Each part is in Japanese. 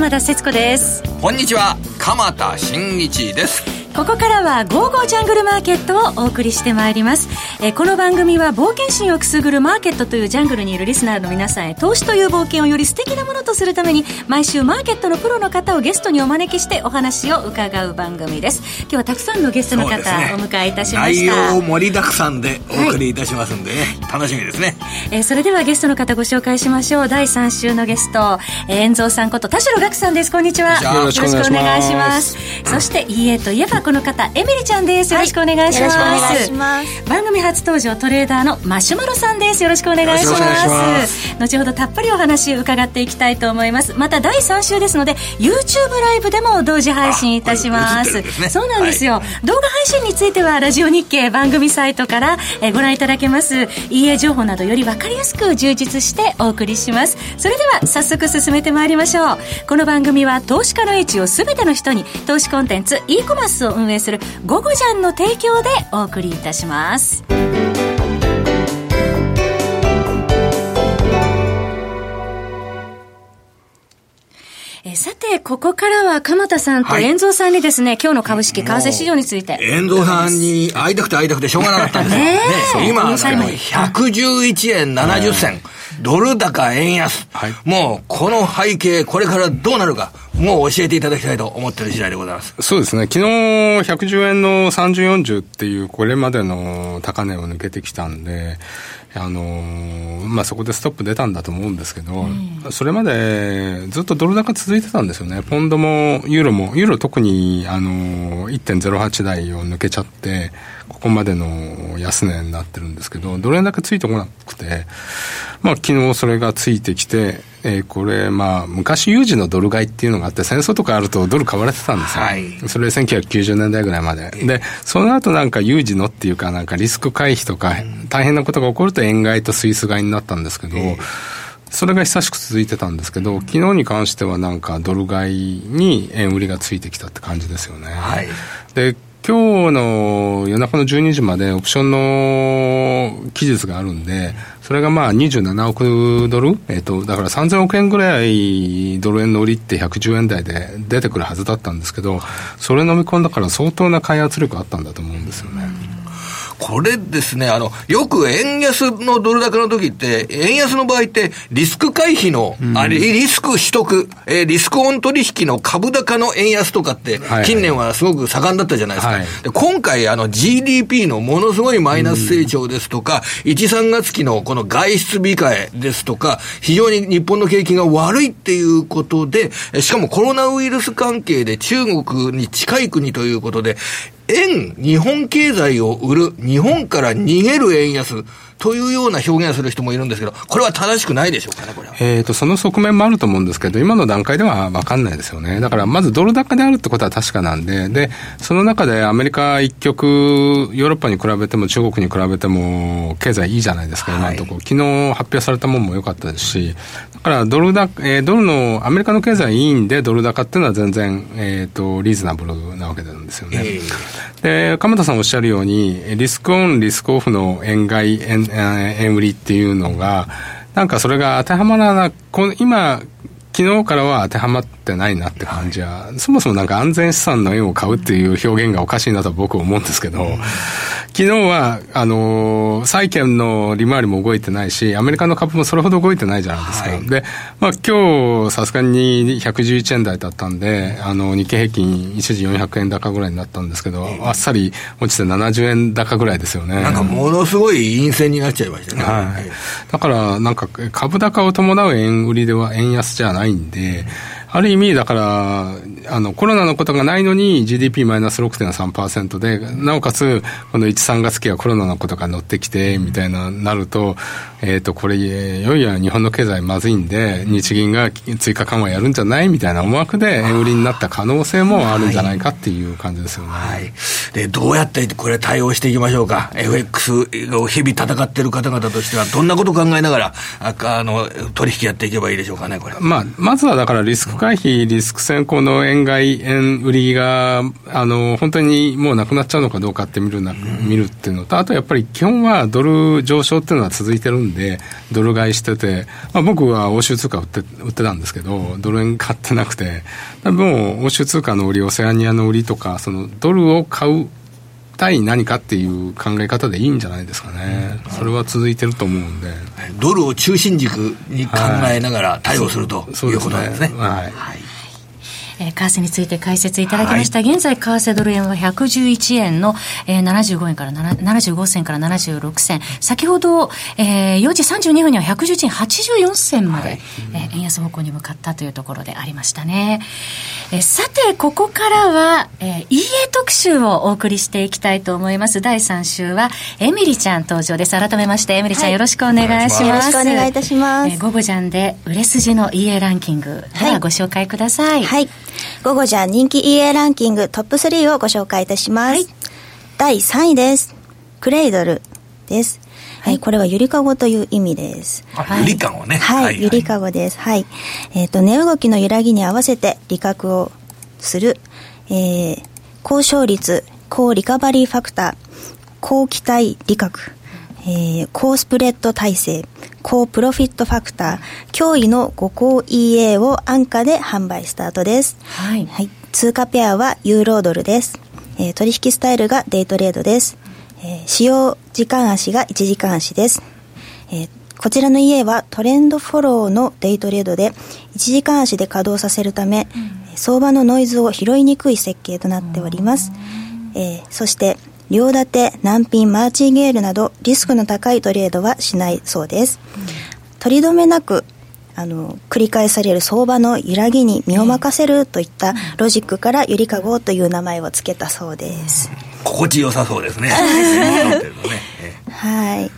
鎌田節子です。こんにちは。鎌田新一です。ここからは「ゴーゴージャングルマーケット」をお送りしてまいります、えこの番組は冒険心をくすぐるマーケットというジャングルにいるリスナーの皆さんへ投資という冒険をより素敵なものとするために毎週マーケットのプロの方をゲストにお招きしてお話を伺う番組です。今日はたくさんのゲストの方、ね、お迎えいたしました。内容盛りだくさんでお送りいたしますんでね、はい、楽しみですね、えー、それではゲストの方ご紹介しましょう。第3週のゲスト、えー、遠蔵さんこと田代岳さんです。こんにちは。よろしくお願いします。そして家といえばこの方エミリちゃんです。よろしくお願いします。はい、番組初登場トレーダーのマシュマロさんです。よろしくお願いします。後ほどたっぷりお話伺っていきたいと思います。また第3週ですので YouTube ライブでも同時配信いたします。すね、そうなんですよ、はい、動画配信についてはラジオ日経番組サイトからえご覧いただけます。EA 情報などより分かりやすく充実してお送りします。それでは早速進めてまいりましょう。この番組は投資家の位置を全ての人に投資コンテンツ e コマースを運営するゴゴジャンの提供でお送りいたします。えさて、ここからは鎌田さんと遠蔵さんにですね、はい、今日の株式、為替市場について。遠蔵さんに会いたくて会いたくてしょうがなかったんですよ。ね今、111円70銭。ドル高円安。はい、もう、この背景、これからどうなるか。もう教えていただきたいと思ってる次第でございます。そうですね。昨日110円の30、40っていうこれまでの高値を抜けてきたんで、あのー、まあ、そこでストップ出たんだと思うんですけど、うん、それまでずっとドル高続いてたんですよね。ポンドもユーロも、ユーロ特に、あのー、1.08台を抜けちゃって、ここまでの安値になってるんですけど、ドル円だけついてこなくて、まあ、昨日それがついてきて、えー、これ、まあ、昔有事のドル買いっていうのがあって、戦争とかあるとドル買われてたんですよ。はい、それ1990年代ぐらいまで。で、その後なんか有事のっていうか、なんかリスク回避とか、大変なことが起こると円買いとスイス買いになったんですけど、それが久しく続いてたんですけど、昨日に関してはなんかドル買いに円売りがついてきたって感じですよね。はい、で今日の夜中の12時までオプションの期日があるんで、それがまあ27億ドル、えっ、と、だから3000億円ぐらいドル円の売りって110円台で出てくるはずだったんですけど、それ飲み込んだから相当な開発力あったんだと思うんですよね。これですね、あの、よく円安のドル高の時って、円安の場合って、リスク回避の、うん、あれ、リスク取得、えー、リスクオン取引の株高の円安とかって、近年はすごく盛んだったじゃないですか。はい、で今回、あの、GDP のものすごいマイナス成長ですとか、うん、1、3月期のこの外出控えですとか、非常に日本の景気が悪いっていうことで、しかもコロナウイルス関係で中国に近い国ということで、円、日本経済を売る、日本から逃げる円安。というような表現をする人もいるんですけど、これは正しくないでしょうかね、これは。えっ、と、その側面もあると思うんですけど、今の段階では分かんないですよね。だから、まずドル高であるってことは確かなんで、で、その中でアメリカ一極、ヨーロッパに比べても中国に比べても、経済いいじゃないですか、今のところ。はい、昨日発表されたもんも良かったですし、だからドル高、えー、ドルの、アメリカの経済いいんで、ドル高っていうのは全然、えっ、ー、と、リーズナブルなわけなんですよね。えー、で、鎌田さんおっしゃるように、リスクオン、リスクオフの円買い、円、円売りっていうのが、なんかそれが当てはまらな、今、昨日からは当てはまってないなって感じは、そもそもなんか安全資産の円を買うっていう表現がおかしいなと僕は思うんですけど、昨日は、あのー、債券の利回りも動いてないし、アメリカの株もそれほど動いてないじゃないですか。はい、で、まあ今日、さすがに111円台だったんで、あの、日経平均一時400円高ぐらいになったんですけど、あっさり落ちて70円高ぐらいですよね。なんかものすごい陰線になっちゃいましたね。はい。だから、なんか株高を伴う円売りでは円安じゃないんで、ある意味、だから、あの、コロナのことがないのに GDP マイナス6.3%で、なおかつ、この1、3月期はコロナのことが乗ってきて、みたいな、なると、えっ、ー、と、これ、いよいよ日本の経済まずいんで、日銀が追加緩和やるんじゃないみたいな思惑で円売りになった可能性もあるんじゃないかっていう感じですよね。はい。で、どうやってこれ対応していきましょうか？FX を日々戦っている方々としては、どんなことを考えながら、ああの、取引やっていけばいいでしょうかね、これ。まあ、まずはだからリスク回避リスク先行の円買い、円売りが、あの、本当にもうなくなっちゃうのかどうかって見るな、見るっていうのと、あとやっぱり基本はドル上昇っていうのは続いてるんで、ドル買いしてて、まあ、僕は欧州通貨売って売ってたんですけど、ドル円買ってなくて、もう欧州通貨の売り、オセアニアの売りとか、そのドルを買う対何かっていう考え方でいいんじゃないですかね、それは続いてると思うんで。ドルを中心軸に考えながら対応すると、いうことですね。はい、はいえー、為替について解説いただきました。はい、現在、為替ドル円は111円の、えー、75円から75銭から76銭。先ほど、えー、4時32分には111円84銭まで、はい、えー、円安方向に向かったというところでありましたね。えー、さて、ここからは、えー、EA 特集をお送りしていきたいと思います。第3週は、エミリちゃん登場です。改めまして、エミリちゃん、よろしくお願いします。よろしくお願いいたします。えー、午後ジャンで、売れ筋の EA ランキング、ではご紹介ください。はい午後じゃ人気 EA ランキングトップ3をご紹介いたします。はい、第3位です。クレイドルです。はい、これはゆりかごという意味です。ゆりかごね。はい、ゆりかごです。はい。えっ、ー、と、値動きの揺らぎに合わせて利確をする、えー、高勝率、高リカバリーファクター、高期待利確、えー、高スプレッド体制、高プロフィットファクター、驚異の5高 EA を安価で販売スタートです。はい。はい、通貨ペアはユーロドルです。えー、取引スタイルがデイトレードです。えー、使用時間足が1時間足です。えー、こちらの EA はトレンドフォローのデイトレードで1時間足で稼働させるため、うん、相場のノイズを拾いにくい設計となっております。えー、そして両立て、難品、マーチンゲールなどリスクの高いトレードはしないそうです。うん、取り留めなくあの繰り返される相場の揺らぎに身を任せるといったロジックからゆりかごという名前を付けたそうです。心地よさそうですね。はい。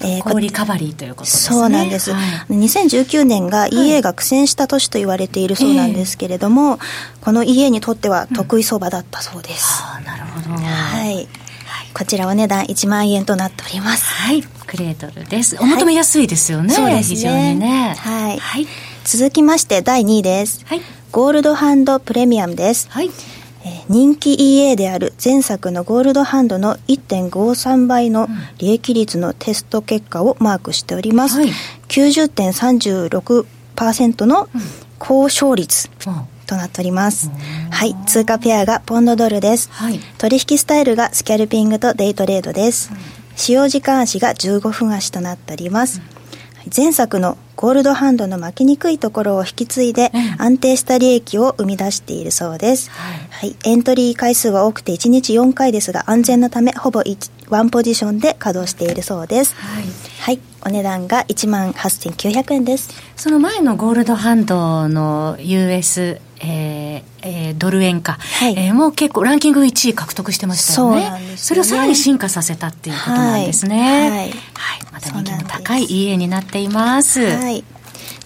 えー、高リカバリーということですね。そうなんです。はい、2019年が EA が苦戦した年と言われているそうなんですけれども、はい、この EA にとっては得意相場だったそうです。うん、ほど。はい。こちらお値段1万円となっております。はい。クレートルです。お求めやすいですよね。そうですね。非常にね。はい。はい。続きまして第2位です。はい。ゴールドハンドプレミアムです。はい。人気 EA である前作のゴールドハンドの1.53倍の利益率のテスト結果をマークしております、はい、90.36%の高勝率となっております、はい。通貨ペアがポンドドルです、はい、取引スタイルがスキャルピングとデイトレードです、使用時間足が15分足となっております、前作のゴールドハンドの負けにくいところを引き継いで安定した利益を生み出しているそうです、はい、はい、エントリー回数は多くて1日4回ですが安全のためほぼワンポジションで稼働しているそうです、はい、はい、お値段が1万8900円です。その前のゴールドハンドの US えーえー、ドル円か、はい。えー、もう結構ランキング1位獲得してましたよね。そ、ね、それをさらに進化させたっていうことなんですね。はい、はい、また人気の高い EA になっています。はい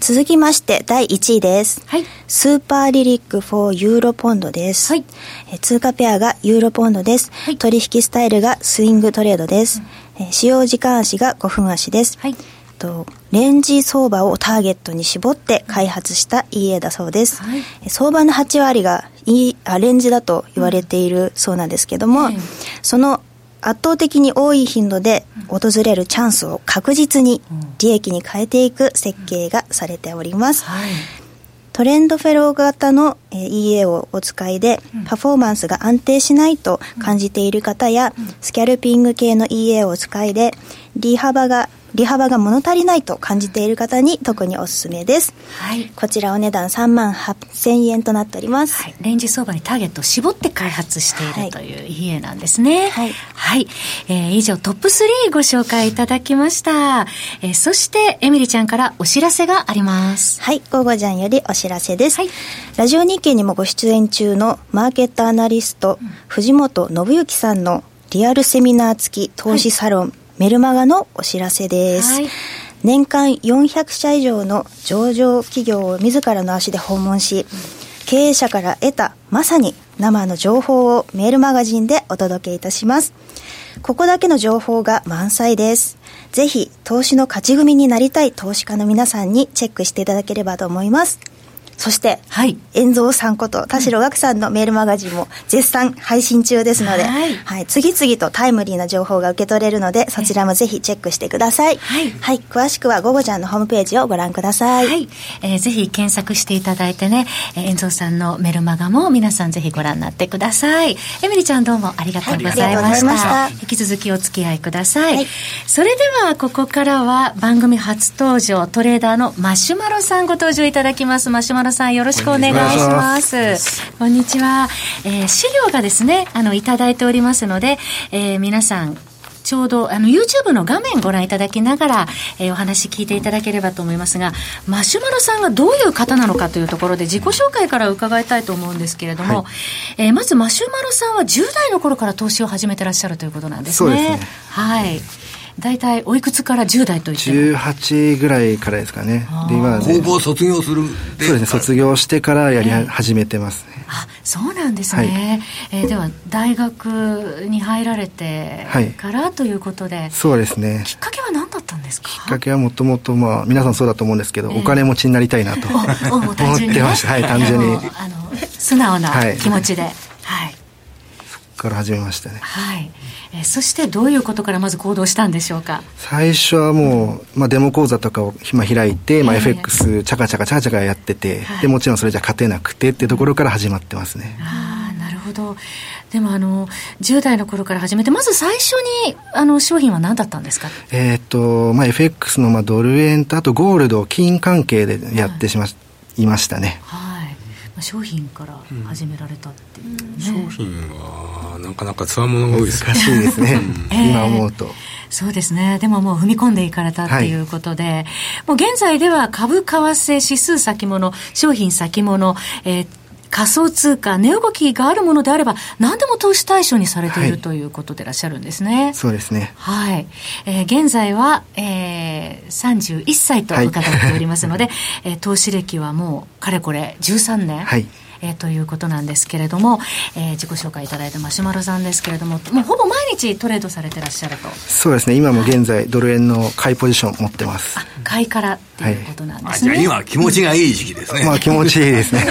続きまして第1位です。はい。スーパーリリック4ユーロポンドです。はい。え通貨ペアがユーロポンドです。はい。取引スタイルがスイングトレードです。うん、え使用時間足が5分足です。はい。とレンジ相場をターゲットに絞って開発した EA だそうです、はい、相場の8割がいあレンジだと言われているそうなんですけども、うん、その圧倒的に多い頻度で訪れるチャンスを確実に利益に変えていく設計がされております、はい、トレンドフェロー型の EA をお使いでパフォーマンスが安定しないと感じている方やスキャルピング系の EA をお使いで利幅が利幅が物足りないと感じている方に特におすすめです。はい。こちらお値段3万8000円となっております。はい。レンジ相場にターゲットを絞って開発しているという家なんですね。はい。はい。えー、以上トップ3ご紹介いただきました。えー、そして、エミリちゃんからお知らせがあります。はい。午後じゃんよりお知らせです。はい。ラジオ日経にもご出演中のマーケットアナリスト、藤本信之さんのリアルセミナー付き投資サロン、はいメルマガのお知らせです。はい、年間400社以上の上場企業を自らの足で訪問し、経営者から得たまさに生の情報をメールマガジンでお届けいたします。ここだけの情報が満載です。ぜひ、投資の勝ち組になりたい投資家の皆さんにチェックしていただければと思います。そして、はい。遠蔵さんこと田代岳さんのメールマガジンも絶賛配信中ですので、はい、はい。次々とタイムリーな情報が受け取れるので、そちらもぜひチェックしてください。はい。はい。詳しくは、ゴゴちゃんのホームページをご覧ください。はい。えー、ぜひ検索していただいてね、えー、遠蔵さんのメルマガも皆さんぜひご覧になってください。エミリちゃんどうもありがとうございました。はい、引き続きお付き合いください、それでは、ここからは番組初登場、トレーダーのマシュマロさんご登場いただきます。マシュマロさんよろしくお願いします。こんにちは。えー、資料がですね、あの、いただいておりますので、えー、皆さん、ちょうどあの YouTube の画面ご覧いただきながら、えー、お話聞いていただければと思いますがマシュマロさんがどういう方なのかというところで自己紹介から伺いたいと思うんですけれども、はい、えー、まずマシュマロさんは10代の頃から投資を始めてらっしゃるということなんですね。そうですねはい大体おいくつから10代といって18ぐらいからですかね。で今ね高校卒業するそうですね卒業してからやり始めてますね、えー、あそうなんですね、はい、えー、では大学に入られてからということで、はい、そうですね。きっかけは何だったんですか？きっかけはもともとまあ皆さんそうだと思うんですけど、えー、お金持ちになりたいなと思ってました。はい単純に。あの素直な気持ちで、はい、から始めましたね。はい。えそしてどういうことからまず行動したんでしょうか？最初はもう、まあ、デモ講座とかを今開いて、まあ、FX チャカチャカチャカチャカやってて、はい、でもちろんそれじゃ勝てなくてっていうところから始まってますね、ああなるほど。でもあの10代の頃から始めてまず最初にあの商品は何だったんですか？えっ、と、まあ、FX のまあドル円とあとゴールド金関係でやってしま、はい、いましたね。はい商品から始められたっていう、ね。うん、商品はなかなかつわものが多いです難しいですね、うん、今思うと、そうですね。でももう踏み込んでいかれたっていうことで、はい、もう現在では株為替指数先物、商品先物、えー、仮想通貨、値動きがあるものであれば、何でも投資対象にされている、はい、ということでいらっしゃるんですね。そうですね。はい。えー、現在は、えー、31歳と伺っておりますので、はい、えー、投資歴はもう、かれこれ13年。はい。えー、ということなんですけれども、えー、自己紹介いただいたマシュマロさんですけれども、もうほぼ毎日トレードされてらっしゃると。そうですね、今も現在、ドル円の買いポジション持ってます。あ、買いからっていうことなんですね。はい、じゃあ今、気持ちがいい時期ですね。まあ気持ちいいですね。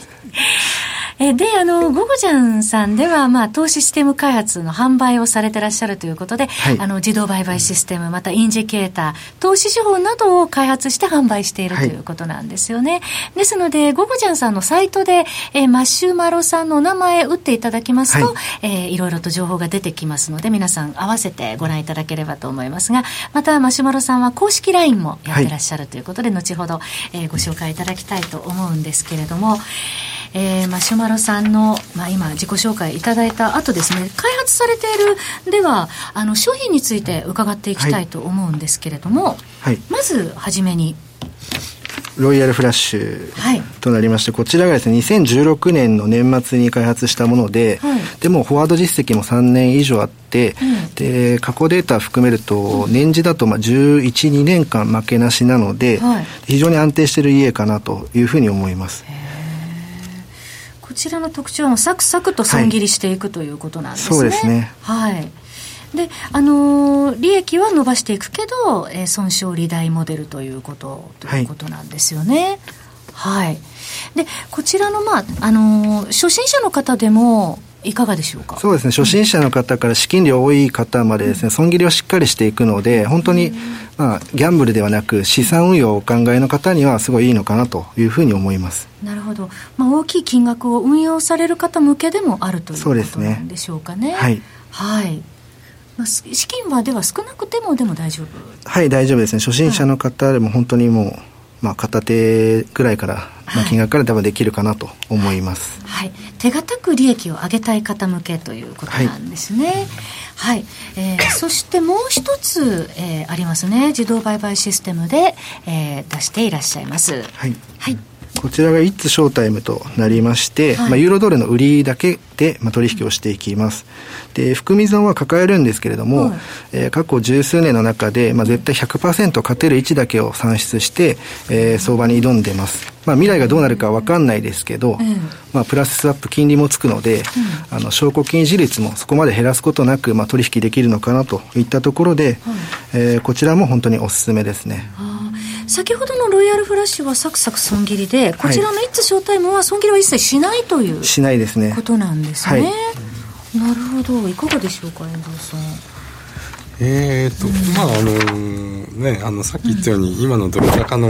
えで、あの、ゴゴジャンさんでは、まあ、投資システム開発の販売をされてらっしゃるということで、はい、あの、自動売買システム、またインジケーター、投資手法などを開発して販売しているということなんですよね。はい、ですので、ゴゴジャンさんのサイトで、えー、マシュマロさんのお名前打っていただきますと、はいえー、いろいろと情報が出てきますので、皆さん合わせてご覧いただければと思いますが、また、マシュマロさんは公式 LINE もやってらっしゃるということで、後ほど、えー、ご紹介いただきたいと思うんですけれども、えー、マシュマロさんの、まあ、今自己紹介いただいた後ですね開発されているではあの商品について伺っていきたいと思うんですけれども、はい、まずはじめに。ロイヤルフラッシュとなりまして、はい、こちらがですね2016年の年末に開発したもので、はい、でもフォワード実績も3年以上あって、うん、で過去データ含めると年次だとまあ112年間負けなしなので、はい、非常に安定している家かなというふうに思います。こちらの特徴はサクサクと損切りしていく、ということなんですね。そうですね。はい。で、あのー、利益は伸ばしていくけど、えー、損傷利大モデルということ、ということなんですよね。はい、はい。で、こちらの、まあ、あのー、初心者の方でも、いかがでしょうか？そうですね、初心者の方から資金量多い方までですね、損切りをしっかりしていくので、本当に、まあ、ギャンブルではなく、資産運用をお考えの方には、すごいいいのかなというふうに思います。なるほど、まあ、大きい金額を運用される方向けでもあるということなんでしょうかね。はい、はい。まあ、資金はでは少なくてもでも大丈夫。はい大丈夫ですね。初心者の方でも本当にもう、まあ、片手ぐらいからまあ、金額から多分できるかなと思います、はい、手堅く利益を上げたい方向けということなんですね。はい、はい、えー、そしてもう一つ、えー、ありますね。自動売買システムで、えー、出していらっしゃいます。はい、はいこちらがイッツショータイムとなりまして、はい、まあ、ユーロドルの売りだけで、まあ、取引をしていきます。で、含み損は抱えるんですけれども、はい、えー、過去十数年の中で、まあ、絶対100%勝てる位置だけを算出して、えー、相場に挑んでます。まあ、未来がどうなるか分かんないですけど、うん、まあ、プラススワップ金利もつくので、うん、あの証拠金利率もそこまで減らすことなく、まあ、取引できるのかなといったところで、はい、えー、こちらも本当におすすめですね。先ほどのロイヤルフラッシュはサクサク損切りでこちらのイッツショータイムは損切りは一切しないというしないですね。ことなんですね、はい、なるほど。いかがでしょうか遠藤さん。えーと、うん、まああのねあのさっき言ったように、うん、今のドル高の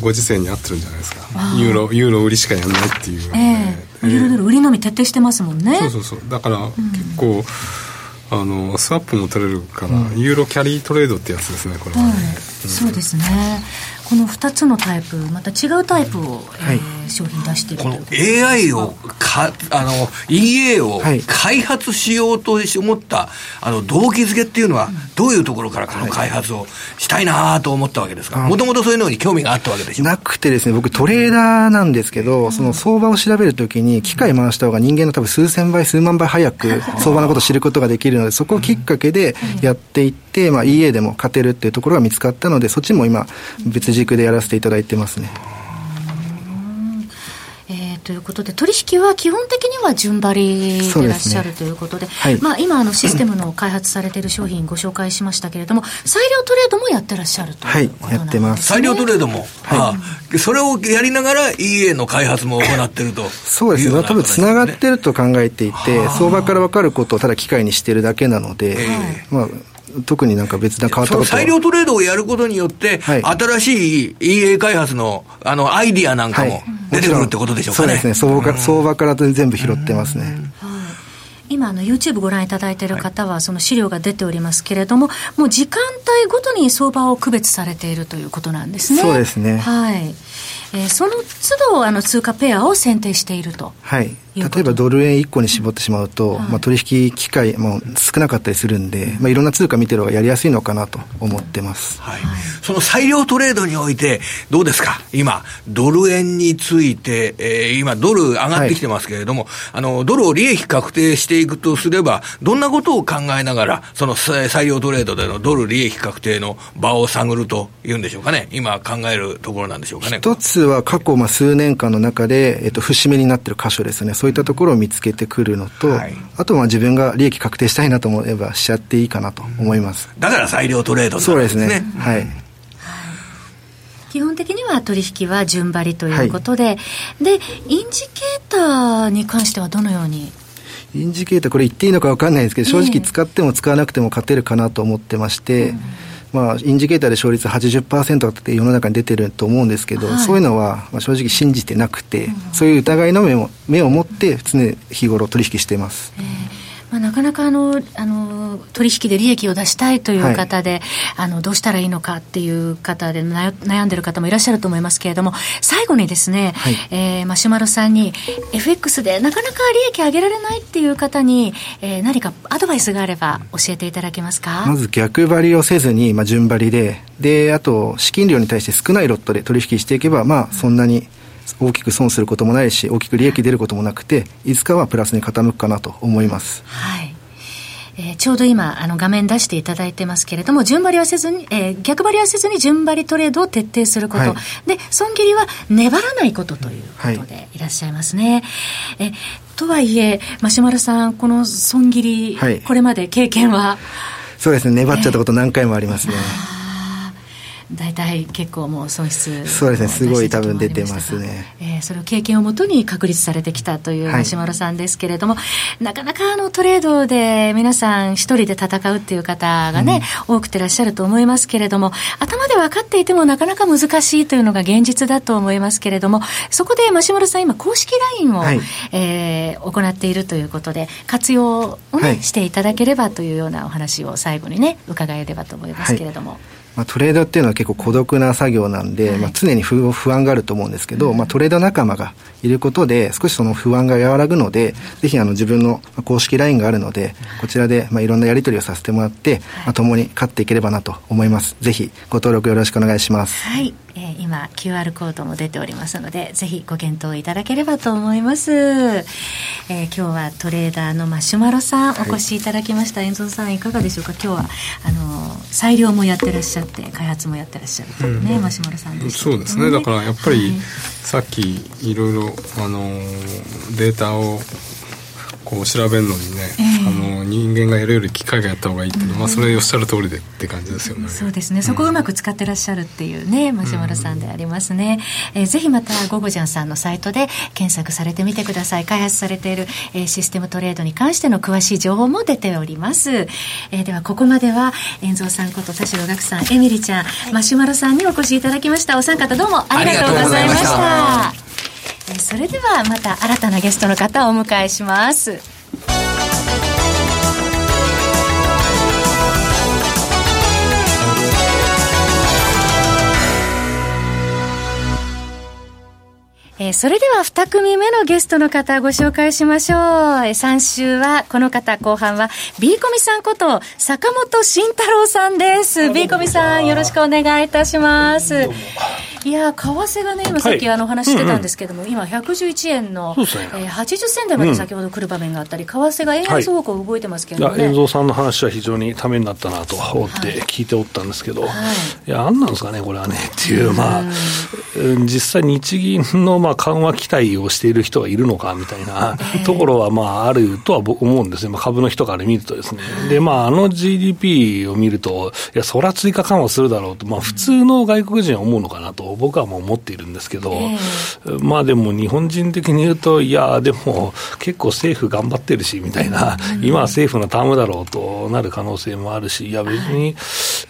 ご時世に合ってるんじゃないですか。ユーロユーロ売りしかやらないっていう、えー、ユーロドル売りのみ徹底してますもんね。そうそうそう。だから、結構あのスワップも取れるから、ユーロキャリートレードってやつですねこれはね、はい、そうですね。この2つのタイプまた違うタイプを、はい、えー、商品出しているこの AI をかあの EA を開発しようと思った、あの動機づけっていうのは、どういうところからこの開発をしたいなと思ったわけですか？もともとそういうのに興味があったわけでしょ？なくてですね僕トレーダーなんですけど、その相場を調べるときに機械回した方が人間の多分数千倍数万倍早く 相場のことを知ることができるのでそこをきっかけでやっていって、まあ、EA でも勝てるっていうところが見つかったのでそっちも今別軸でやらせていただいてますね。ということで、取引は基本的には順張りでいらっしゃるということで、でね。はい、まあ、今あの、システムの開発されている商品、ご紹介しましたけれども、裁量トレードもやってらっしゃるということなんです、ね、はい、やってます。裁量トレードも、はい、それをやりながら EA の開発も行ってるとそうですね、多分つながってると考えていて、相場から分かることをただ機械にしてるだけなので、まあ、特になんか別な変わったこと裁量トレードをやることによって、はい、新しい EA 開発のあのアイディアなんかも出てくるってことでしょうかね。そうですね、相場相場から全部拾ってますね。今あの YouTube ご覧いただいている方はその資料が出ておりますけれども、もう時間帯ごとに相場を区別されているということなんですね。そうですね。はい。えー、その都度あの通貨ペアを選定していると。はい。例えばドル円1個に絞ってしまうと、はい、まあ、取引機会も少なかったりするんで、まあ、いろんな通貨見てる方がやりやすいのかなと思ってます、はい、その裁量トレードにおいて、どうですか、今、ドル円について、えー、今、ドル上がってきてますけれども、はい、あのドルを利益確定していくとすれば、どんなことを考えながら、その裁量トレードでのドル利益確定の場を探るというんでしょうかね、今、考えるところなんでしょうかね。一つは過去まあ数年間の中で、えっと、節目になっている箇所ですね。そういったところを見つけてくるのと、はい、あとは自分が利益確定したいなと思えばしちゃっていいかなと思います。だから裁量トレードなんですね。そうですね。はい。基本的には取引は順張りということで、はい、で、インジケーターに関してはどのように？インジケーター、これ言っていいのか分かんないですけど、正直使っても使わなくても勝てるかなと思ってまして、うんまあ、インジケーターで勝率80%って世の中に出てると思うんですけど、はい、そういうのは、まあ、正直信じてなくて、うん、そういう疑いの目も目を持って常日頃取引しています。えーまあ、なかなかあのあの取引で利益を出したいという方で、はい、あのどうしたらいいのかっていう方で悩んでる方もいらっしゃると思いますけれども最後にですね、はい、えー、マシュマロさんに FX でなかなか利益上げられないっていう方に、えー、何かアドバイスがあれば教えていただけますか？まず逆張りをせずに、まあ、順張りでであと資金量に対して少ないロットで取引していけばまあそんなに、大きく損することもないし大きく利益出ることもなくていつかはプラスに傾くかなと思います。はい。えー、ちょうど今あの画面出していただいてますけれども順張りはせずに、えー、逆張りはせずに順張りトレードを徹底すること、はい、で損切りは粘らないことということでいらっしゃいますね。はい、えとはいえマシュマロさんこの損切り、はい、これまで経験は？そうですね。粘っちゃったこと何回もありますね。えー大体結構もう損失そうですねすごい多分出てますね、えー、それを経験をもとに確立されてきたという橋丸さんですけれども、はい、なかなかあのトレードで皆さん一人で戦うっていう方がね、うん、多くてらっしゃると思いますけれども頭で分かっていてもなかなか難しいというのが現実だと思いますけれどもそこで増丸さん今公式 LINE を、はい、えー、行っているということで活用をね、はい、していただければというようなお話を最後にね伺えればと思いますけれども。まあ、トレードっていうのは結構孤独な作業なんで、はい、まあ、常に不安があると思うんですけど、うん、まあ、トレード仲間がいることで少しその不安が和らぐので、ぜひあの自分の公式 LINE があるので、こちらでまあいろんなやり取りをさせてもらって、まあ、共に勝っていければなと思います。ぜひご登録よろしくお願いします。はい。えー、今 QR コードも出ておりますのでぜひご検討いただければと思います、えー、今日はトレーダーのマシュマロさんお越しいただきました、遠藤さんいかがでしょうか？今日はあの裁量もやってらっしゃって開発もやってらっしゃるね、うん、マシュマロさんです、ね、そうですね。だからやっぱり、さっきいろいろあのデータをこう調べるのにね、えー、あの人間がやるより機械がやった方がいいっていうのは、まあ、それおっしゃる通りでって感じですよね、そうですね。そこをうまく使ってらっしゃるっていうねマシュマロさんでありますね、うん、えー、ぜひまたゴゴジャンさんのサイトで検索されてみてください。開発されている、えー、システムトレードに関しての詳しい情報も出ております、えー、ではここまでは遠蔵さんこと田代岳さんエミリちゃん、はい、マシュマロさんにお越しいただきました。お三方どうもありがとうございましたそれではまた新たなゲストの方をお迎えします。えー、それでは2組目のゲストの方ご紹介しましょう。えー、3週はこの方、後半は B コミさんこと坂本慎太郎さんです。B コミさんよろしくお願いいたします。いや為替がね、今さっきあの話してたんですけども、はいうんうん、今、111円の、ね。えー、80銭台まで先ほど来る場面があったり、為替が円安方向動いてますけどね、はい、遠蔵さんの話は非常にためになったなと思って聞いておったんですけど、はい、いや、あんなんですかね、これはねっていう、まあ、実際、日銀のまあ緩和期待をしている人がいるのかみたいなところはまああるとは思うんですね、まあ、株の人から見るとですね。で、まあ、あの GDP を見ると、いや、そら追加緩和するだろうと、まあ、普通の外国人は思うのかなと。僕はもう思っているんですけど、えー、まあでも日本人的に言うと、いや、でも結構政府頑張ってるしみたいな、うん、今は政府のタームだろうとなる可能性もあるし、いや、別に、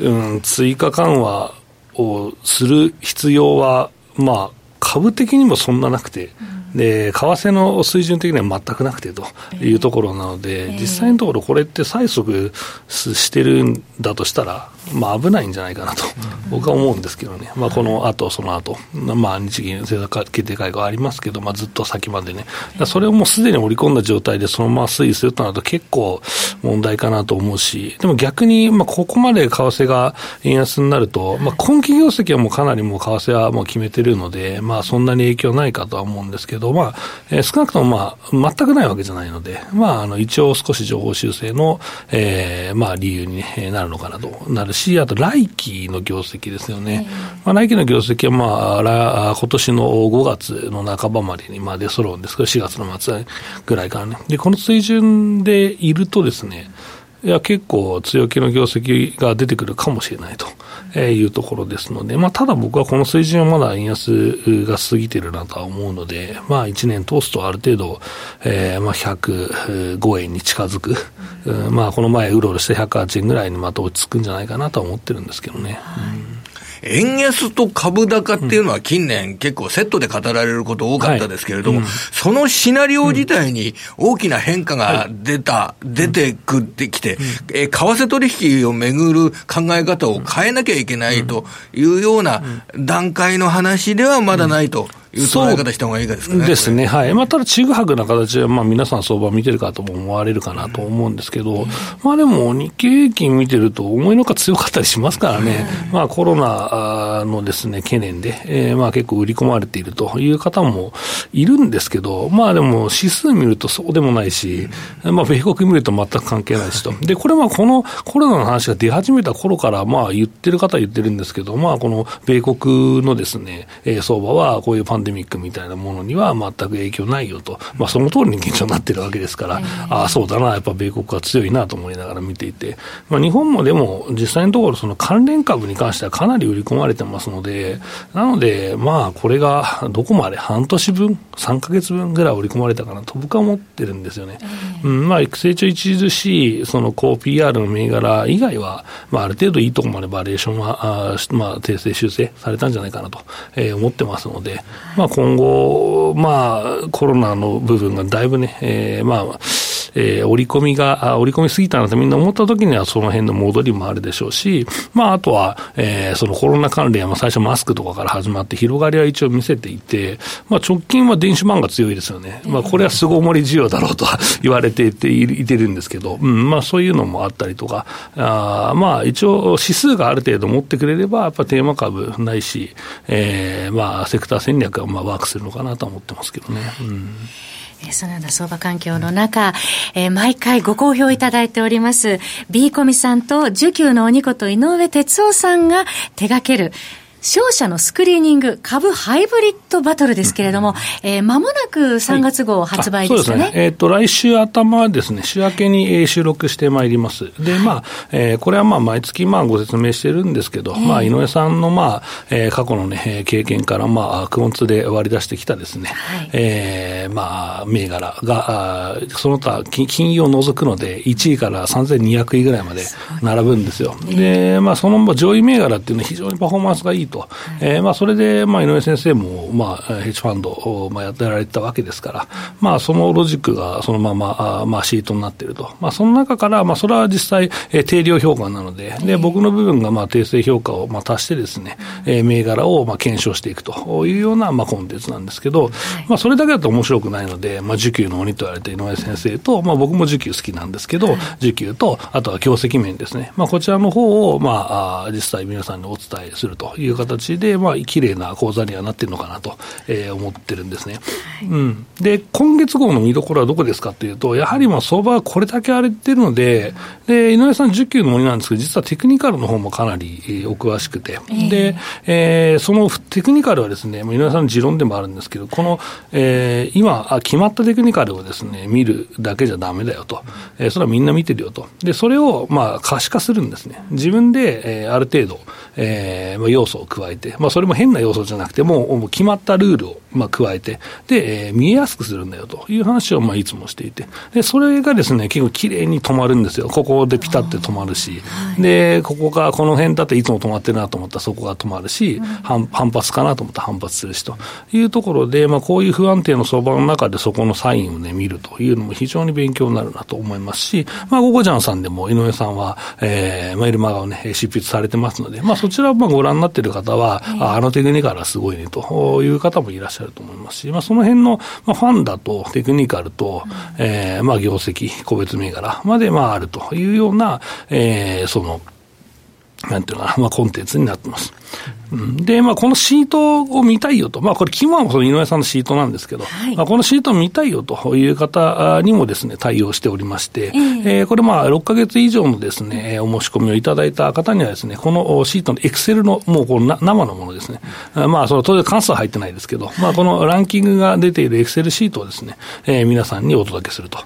うん、追加緩和をする必要は、まあ、株的にもそんななくて、で為替の水準的には全くなくてというところなので、えー、実際のところ、これって催促してるんだとしたら、まあ、危ないんじゃないかなと、僕は思うんですけどね、まあ、この後その後、まあ日銀政策決定会合ありますけど、まあ、ずっと先までね、それをもうすでに織り込んだ状態でそのまま推移するとなると、結構問題かなと思うし、でも逆に、まあ、ここまで為替が円安になると、まあ、今期業績はもうかなりもう為替はもう決めてるので、まあ、そんなに影響ないかとは思うんですけど、まあえー、少なくとも、まあ、全くないわけじゃないので、まあ、あの一応少し情報修正の、えーまあ、理由になるのかなとなるし、あと来期の業績ですよね。まあ、来期の業績は、まあ、今年の5月の半ばまでに、まあ、出揃うんですけど、4月の末ぐらいからね。で、この水準でいるとですね、いや、結構強気の業績が出てくるかもしれないとえいうところですので、まあ、ただ僕はこの水準はまだ円安が過ぎてるなとは思うので、まあ、1年通すとある程度、えー、まあ、105円に近づく、うん、まあ、この前うろうろして108円ぐらいにまた落ち着くんじゃないかなとは思ってるんですけどね。うん円安と株高っていうのは近年結構セットで語られること多かったですけれども、はい。うん、そのシナリオ自体に大きな変化が出た、うん、出てくってきて、うん、え為替取引をめぐる考え方を変えなきゃいけないというような段階の話ではまだないと。いう捉え方した方がいいですかね。ですね。はい。まあ、ただ、ちぐはぐな形で、まあ、皆さん相場見てるかとも思われるかなと思うんですけど、うん、まあ、でも、日経平均見てると、思いのほか強かったりしますからね。うん、まあ、コロナのですね、懸念で、えー、まあ、結構売り込まれているという方もいるんですけど、まあ、でも、指数見るとそうでもないし、まあ、米国見ると全く関係ないしと。で、これはこのコロナの話が出始めた頃から、まあ、言ってる方は言ってるんですけど、まあ、この米国のですね、えー、相場はこういうパンデミックみたいなものには全く影響ないよと、まあ、その通りに現状になってるわけですから、ああ、そうだな、やっぱ米国は強いなと思いながら見ていて、まあ、日本もでも実際のところ、その関連株に関してはかなり売り込まれてますので、なので、まあ、これがどこまで半年分、3か月分ぐらい売り込まれたかなと僕は思ってるんですよね。うん、まあ、成長著しい、その高 PR の銘柄以外は、まあ、ある程度いいところまでバリエーションは、あまあ、訂正修正されたんじゃないかなと、えー、思ってますので、まあ、今後、まあ、コロナの部分がだいぶね、えー、まあ、えー、織り込みが、織り込みすぎたなとみんな思った時にはその辺の戻りもあるでしょうし、まあ、あとは、えー、そのコロナ関連は最初マスクとかから始まって広がりは一応見せていて、まあ、直近は電子版が強いですよね。まあ、これは巣ごもり需要だろうと 言われていていてるんですけど、うん、まあ、そういうのもあったりとか、あまあ、一応指数がある程度持ってくれれば、やっぱテーマ株ないし、えー、まあ、セクター戦略がまあワークするのかなと思ってますけどね。うんそのような相場環境の中、えー、毎回ご好評いただいております、B コミさんと、受給のおにこと井上哲夫さんが手掛ける、商社のスクリーニング株ハイブリッドバトルですけれども、えー、間もなく3月号発売ですね。はい、そうですね。えっ、ー、と、来週頭ですね、週明けに収録してまいります。で、まあ、えー、これはまあ、毎月まあ、ご説明してるんですけど、えー、まあ、井上さんのまあ、えー、過去のね、経験からまあ、クオンツで割り出してきたですね、はい、えー、まあ、銘柄が、あその他、金融を除くので、1位から3200位ぐらいまで並ぶんですよ。で、まあ、その上位銘柄っていうのは非常にパフォーマンスがいいと。えー、まあ、それで、まあ、井上先生も、まあ、ヘッジファンドを、まあ、やってられたわけですから、まあ、そのロジックがそのまま、あまあ、シートになっていると。まあ、その中から、まあ、それは実際、えー、定量評価なので、で、僕の部分が、まあ、訂正評価を、まあ、足してですね、えー、銘柄を、まあ、検証していくというような、まあ、コンテンツなんですけど、まあ、それだけだと面白くないので、まあ、需給の鬼と言われた井上先生と、まあ、僕も需給好きなんですけど、需給と、あとは業績面ですね。まあ、こちらの方を、まあ、実際皆さんにお伝えするという形で、まあ、綺麗な講座にはなってるのかなと、えー、思ってるんですね。はい、うん。で、今月号の見どころはどこですかというと、やはりまあ相場はこれだけ荒れてるので、で、井上さん10級の森なんですけど、実はテクニカルの方もかなりお詳しくて、えー、で、えー、そのテクニカルはですね、井上さんの持論でもあるんですけど、この、えー、今、決まったテクニカルをですね、見るだけじゃだめだよと、えー、それはみんな見てるよと。で、それをまあ可視化するんですね。自分で、えー、ある程度、えー、要素を加えて、まあそれも変な要素じゃなくて、もう決まったルールをまあ加えて、で、えー、見えやすくするんだよという話をまあいつもしていて、で、それがですね、結構綺麗に止まるんですよ。ここでピタって止まるし、で、ここがこの辺だっていつも止まってるなと思ったらそこが止まるし、反反発かなと思ったら反発するしと。いうところで、まあこういう不安定の相場の中でそこのサインをね、見るというのも非常に勉強になるなと思いますし、まあ、ゴゴジャンさんでも井上さんは、えー、メールマガをね、執筆されてますので、まあそちらをまあご覧になっている方は、あのテクニカルはすごいねという方もいらっしゃると思いますし、まあその辺の、まあ、ファンだとテクニカルと、えー、まあ業績、個別銘柄までまああるというような、えー、その、なんていうのかな、まあ、コンテンツになってます。で、まあ、このシートを見たいよと、まあ、これ、キーワードはその井上さんのシートなんですけど、はい、まあ、このシートを見たいよという方にもですね、対応しておりまして、えー、えー、これ、まあ、6か月以上のですね、お申し込みをいただいた方にはですね、このシートのエクセルの、もうこの生のものですね、まあ、その当然関数は入ってないですけど、まあ、このランキングが出ているエクセルシートをですね、えー、皆さんにお届けすると。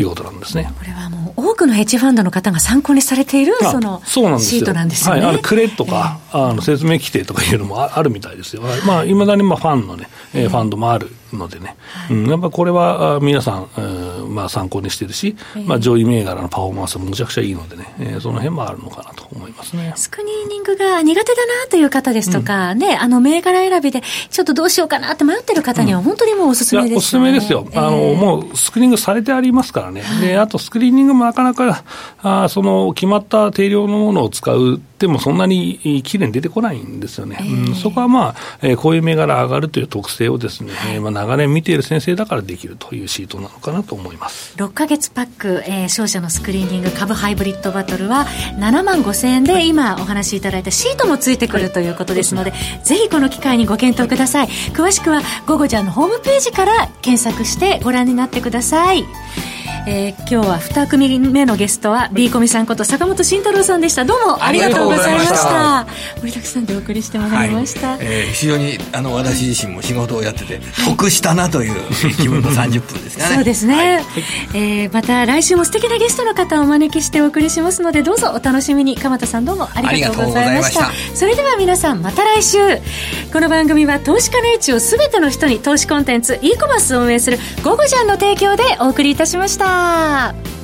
いうことなんですね。これはもう多くのヘッジファンドの方が参考にされているそのシートなんですよね。はい、あのクレとか、えー、あの説明規定とかいうのもあるみたいですよ。まあいまだにまあファンのね、えー、ファンドもあるのでね、はい、うん、やっぱこれは皆さん、うん、まあ参考にしてるし、えー、まあ上位銘柄のパフォーマンスもむちゃくちゃいいのでね、えー、その辺もあるのかなと思いますね。スクリーニングが苦手だなという方ですとか、うん、ね、あの銘柄選びでちょっとどうしようかなって迷ってる方には本当にもうおすすめです、ね、おすすめですよ。あの、えー、もうスクリーニングされてありますからね。で、あとスクリーニングもなかなか、あその決まった定量のものを使うってもそんなにきれいに出てこないんですよね。えー、うん、そこはまあ、えー、こういう銘柄上がるという特性をですね、えー、まあ長年見ている先生だからできるというシートなのかなと思います。6か月パック、えー、商社のスクリーニング株ハイブリッドバトルは7万5千円で今お話しいただいたシートもついてくるということですので、はい、ぜひこの機会にご検討ください。詳しくは、ゴゴちゃんのホームページから検索してご覧になってください。えー、今日は2組目のゲストは B コミさんこと坂本慎太郎さんでした。どうもありがとうございました。盛りだくさんでお送りしてまいりました、はい、えー、非常にあの私自身も仕事をやってて得したなという気分の30分ですかね。そうですね、はい、えー、また来週も素敵なゲストの方をお招きしてお送りしますのでどうぞお楽しみに。鎌田さんどうもありがとうございました。それでは皆さんまた来週。この番組は投資家の位置を全ての人に投資コンテンツ e コマースを運営する「ゴゴジャン」の提供でお送りいたしました。